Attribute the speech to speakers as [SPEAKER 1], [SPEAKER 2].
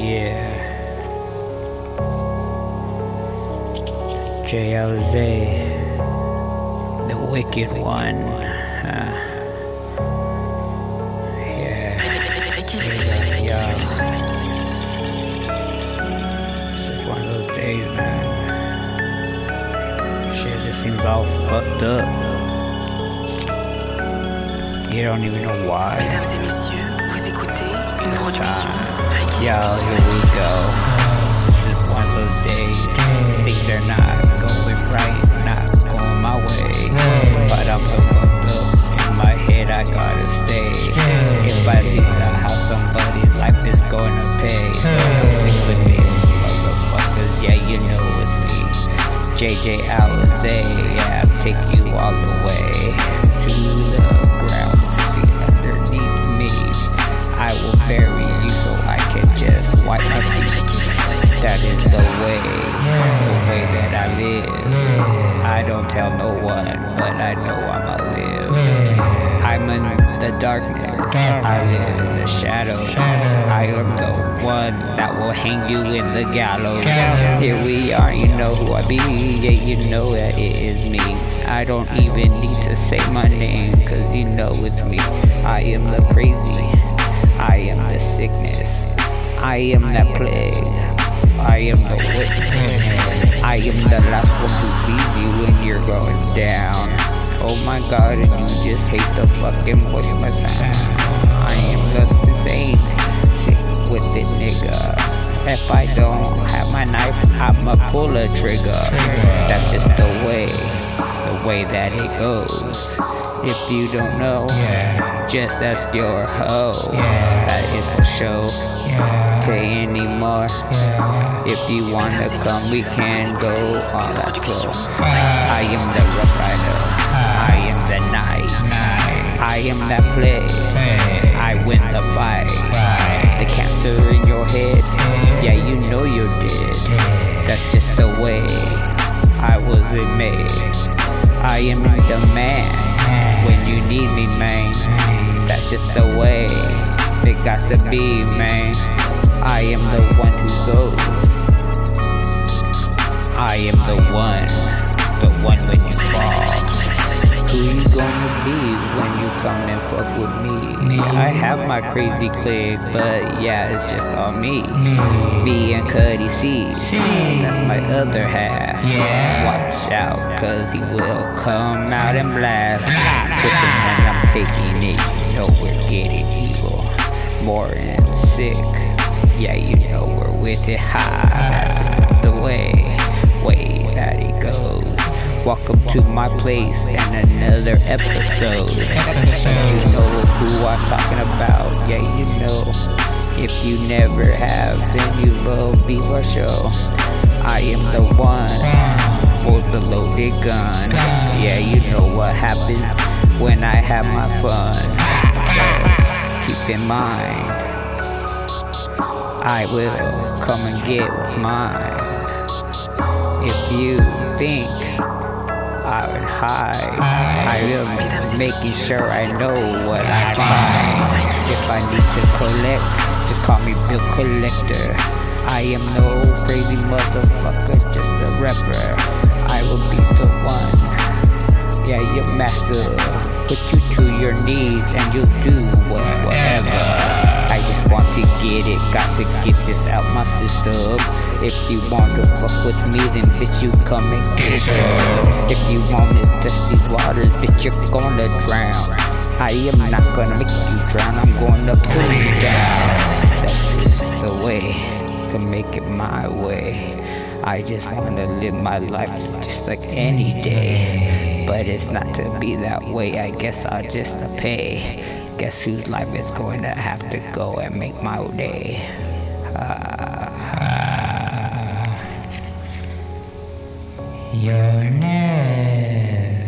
[SPEAKER 1] Yeah. J.O.Z. The Wicked One. Uh, yeah. Yeah. It's one of those days, man. Shit just seems all fucked up. You don't even know why.
[SPEAKER 2] Mesdames et messieurs, vous écoutez une production ah, Ricky
[SPEAKER 1] Yo, here we go. This is one of those days. Things are not going right, not going my way. But I'm so fucked up. In my head, I gotta stay. If I see the how somebody's life is going to pay, stick with me, motherfuckers. Yeah, you know it's me. JJ Eliza, yeah, I'll take you all the way the way, the way that I live. I don't tell no one, but I know I'ma live. I'm in the darkness. I live in the shadows. I am the one that will hang you in the gallows. Here we are, you know who I be. Yeah, you know that it is me. I don't even need to say my name, cause you know it's me. I am the crazy. I am the sickness. I am the plague. I am the witness. I am the last one to leave you when you're going down. Oh my god, and you just hate the fucking voice my sound. I am the insane. Sick with it, nigga. If I don't have my knife, I'ma pull a trigger. That's just the way, the way that it goes. If you don't know, just ask your hoe. That is a show. Okay, anymore. If you wanna come, we can go on that go. Ah. I am the rough rider. Ah. I am the knight. I am that play. I win the fight. The cancer in your head. Yeah, you know you're dead. That's just the way I was made. I am the man when you need me, man. That's just the way it got to be, man. I am the one who goes. I am the one, the one when you fall. Who you gonna be when you come and fuck with me? I have my crazy clique, but yeah, it's just all me. Mm. Me and Cuddy C, that's my other half. Watch out, cause he will come out and blast. When I'm taking it, you know we're getting evil. More and sick, yeah, you know we're with it high. That's the way, way that it goes. Welcome to my place and another episode. You know who I'm talking about, yeah, you know. If you never have, then you will be for sure. I am the one with the loaded gun. Yeah, you know what happens when I have my fun. Keep in mind, I will come and get mine. If you think I would hide, I will making sure I know what I find. If I need to collect, just call me bill collector. I am no crazy motherfucker, just a rapper. I will be the one. Yeah, your master. Put you to your knees and you'll do whatever. I just want to get it, got to get this out my system. If you want to fuck with me, then bitch you come and get it. If you want to test these waters, bitch you're gonna drown. I am not gonna make you drown, I'm gonna pull you down. That's the way to make it my way. I just wanna live my life just like any day. But it's not to be that way, I guess I'll just pay. Guess whose life is going to have to go and make my day? Ah.
[SPEAKER 3] Your name.